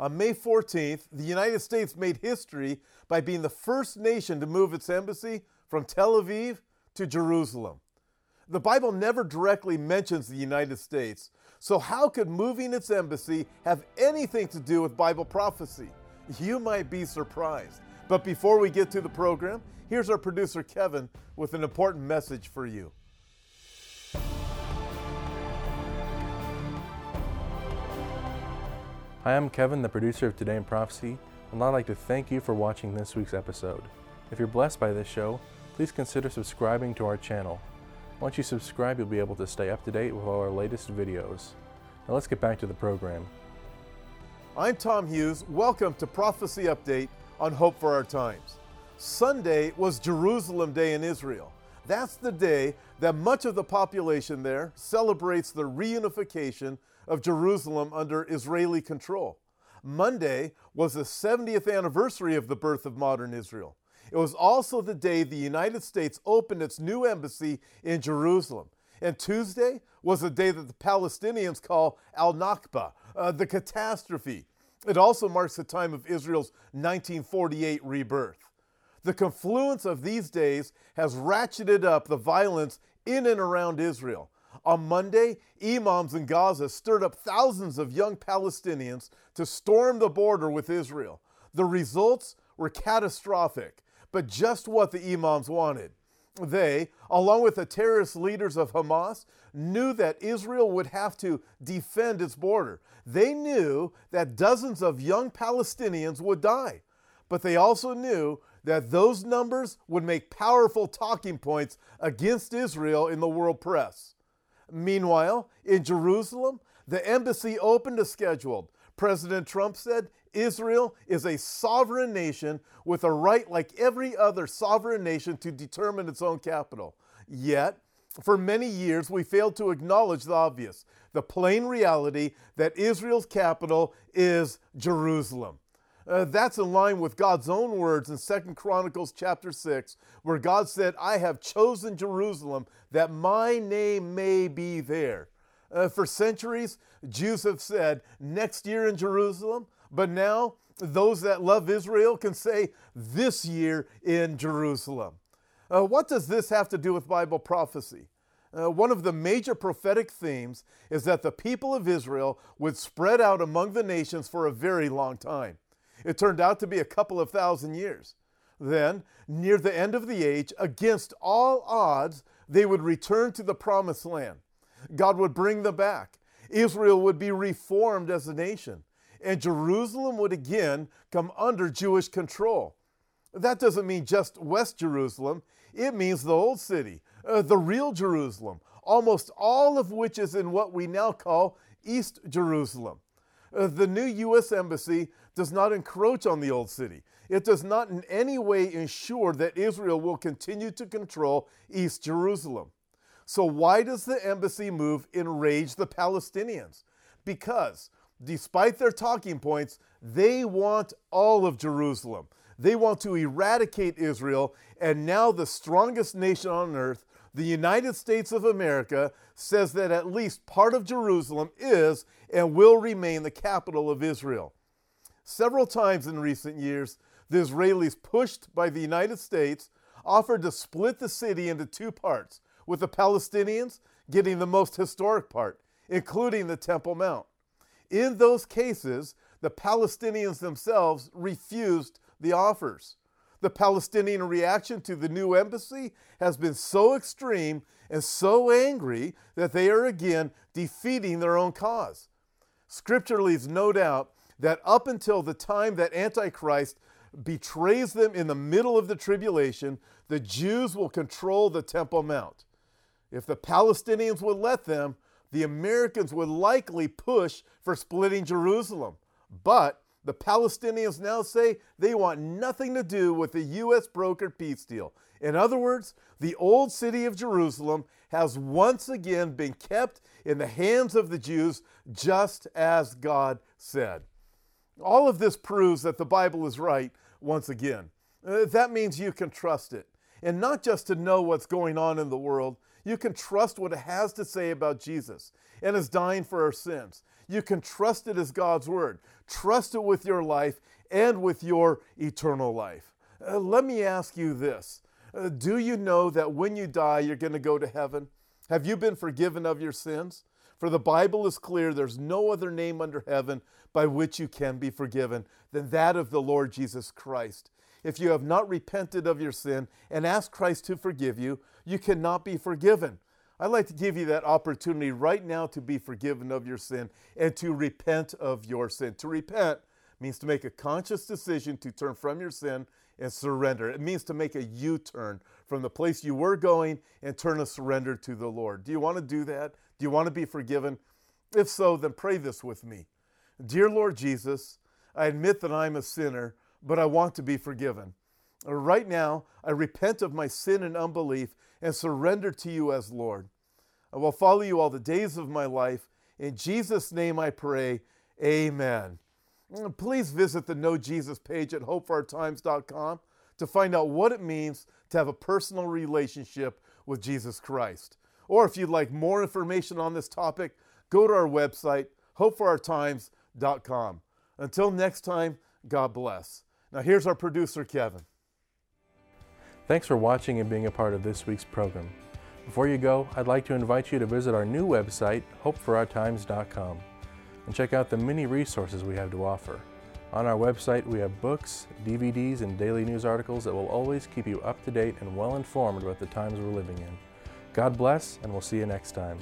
On May 14th, the United States made history by being the first nation to move its embassy from Tel Aviv to Jerusalem. The Bible never directly mentions the United States, so how could moving its embassy have anything to do with Bible prophecy? You might be surprised. But before we get to the program, here's our producer Kevin with an important message for you. Hi, I'm Kevin, the producer of Today in Prophecy, and I'd like to thank you for watching this week's episode. If you're blessed by this show, please consider subscribing to our channel. Once you subscribe, you'll be able to stay up to date with all our latest videos. Now let's get back to the program. I'm Tom Hughes. Welcome to Prophecy Update on Hope for Our Times. Sunday was Jerusalem Day in Israel. That's the day that much of the population there celebrates the reunification of Jerusalem under Israeli control. Monday was the 70th anniversary of the birth of modern Israel. It was also the day the United States opened its new embassy in Jerusalem. And Tuesday was the day that the Palestinians call Al Nakba, uh, the catastrophe. It also marks the time of Israel's 1948 rebirth. The confluence of these days has ratcheted up the violence in and around Israel. On Monday, imams in Gaza stirred up thousands of young Palestinians to storm the border with Israel. The results were catastrophic, but just what the imams wanted. They, along with the terrorist leaders of Hamas, knew that Israel would have to defend its border. They knew that dozens of young Palestinians would die, but they also knew that those numbers would make powerful talking points against Israel in the world press. Meanwhile, in Jerusalem, the embassy opened as scheduled. President Trump said Israel is a sovereign nation with a right, like every other sovereign nation, to determine its own capital. Yet, for many years, we failed to acknowledge the obvious the plain reality that Israel's capital is Jerusalem. Uh, that's in line with God's own words in Second Chronicles chapter 6, where God said, I have chosen Jerusalem that my name may be there. Uh, for centuries, Jews have said, next year in Jerusalem, but now those that love Israel can say, this year in Jerusalem. Uh, what does this have to do with Bible prophecy? Uh, one of the major prophetic themes is that the people of Israel would spread out among the nations for a very long time. It turned out to be a couple of thousand years. Then, near the end of the age, against all odds, they would return to the promised land. God would bring them back. Israel would be reformed as a nation, and Jerusalem would again come under Jewish control. That doesn't mean just West Jerusalem, it means the old city, uh, the real Jerusalem, almost all of which is in what we now call East Jerusalem. Uh, the new U.S. Embassy does not encroach on the old city. It does not in any way ensure that Israel will continue to control East Jerusalem. So, why does the embassy move enrage the Palestinians? Because, despite their talking points, they want all of Jerusalem. They want to eradicate Israel, and now the strongest nation on earth, the United States of America, says that at least part of Jerusalem is and will remain the capital of Israel. Several times in recent years, the Israelis, pushed by the United States, offered to split the city into two parts, with the Palestinians getting the most historic part, including the Temple Mount. In those cases, the Palestinians themselves refused the offers. The Palestinian reaction to the new embassy has been so extreme and so angry that they are again defeating their own cause. Scripture leaves no doubt that up until the time that Antichrist betrays them in the middle of the tribulation, the Jews will control the Temple Mount. If the Palestinians would let them, the Americans would likely push for splitting Jerusalem. But the Palestinians now say they want nothing to do with the U.S. brokered peace deal. In other words, the old city of Jerusalem has once again been kept in the hands of the Jews, just as God said. All of this proves that the Bible is right once again. Uh, that means you can trust it. And not just to know what's going on in the world, you can trust what it has to say about Jesus and his dying for our sins. You can trust it as God's Word. Trust it with your life and with your eternal life. Uh, let me ask you this uh, Do you know that when you die, you're going to go to heaven? Have you been forgiven of your sins? For the Bible is clear there's no other name under heaven by which you can be forgiven than that of the Lord Jesus Christ. If you have not repented of your sin and asked Christ to forgive you, you cannot be forgiven. I'd like to give you that opportunity right now to be forgiven of your sin and to repent of your sin. To repent means to make a conscious decision to turn from your sin and surrender. It means to make a U turn from the place you were going and turn a surrender to the Lord. Do you want to do that? Do you want to be forgiven? If so, then pray this with me. Dear Lord Jesus, I admit that I'm a sinner, but I want to be forgiven. Right now, I repent of my sin and unbelief and surrender to you as Lord. I will follow you all the days of my life. In Jesus' name I pray, amen. Mm, please visit the Know Jesus page at hopeforourtimes.com to find out what it means to have a personal relationship with Jesus Christ. Or if you'd like more information on this topic, go to our website, hopeforourtimes.com. Until next time, God bless. Now, here's our producer, Kevin. Thanks for watching and being a part of this week's program. Before you go, I'd like to invite you to visit our new website, hopeforourtimes.com, and check out the many resources we have to offer. On our website, we have books, DVDs, and daily news articles that will always keep you up to date and well informed about the times we're living in. God bless, and we'll see you next time.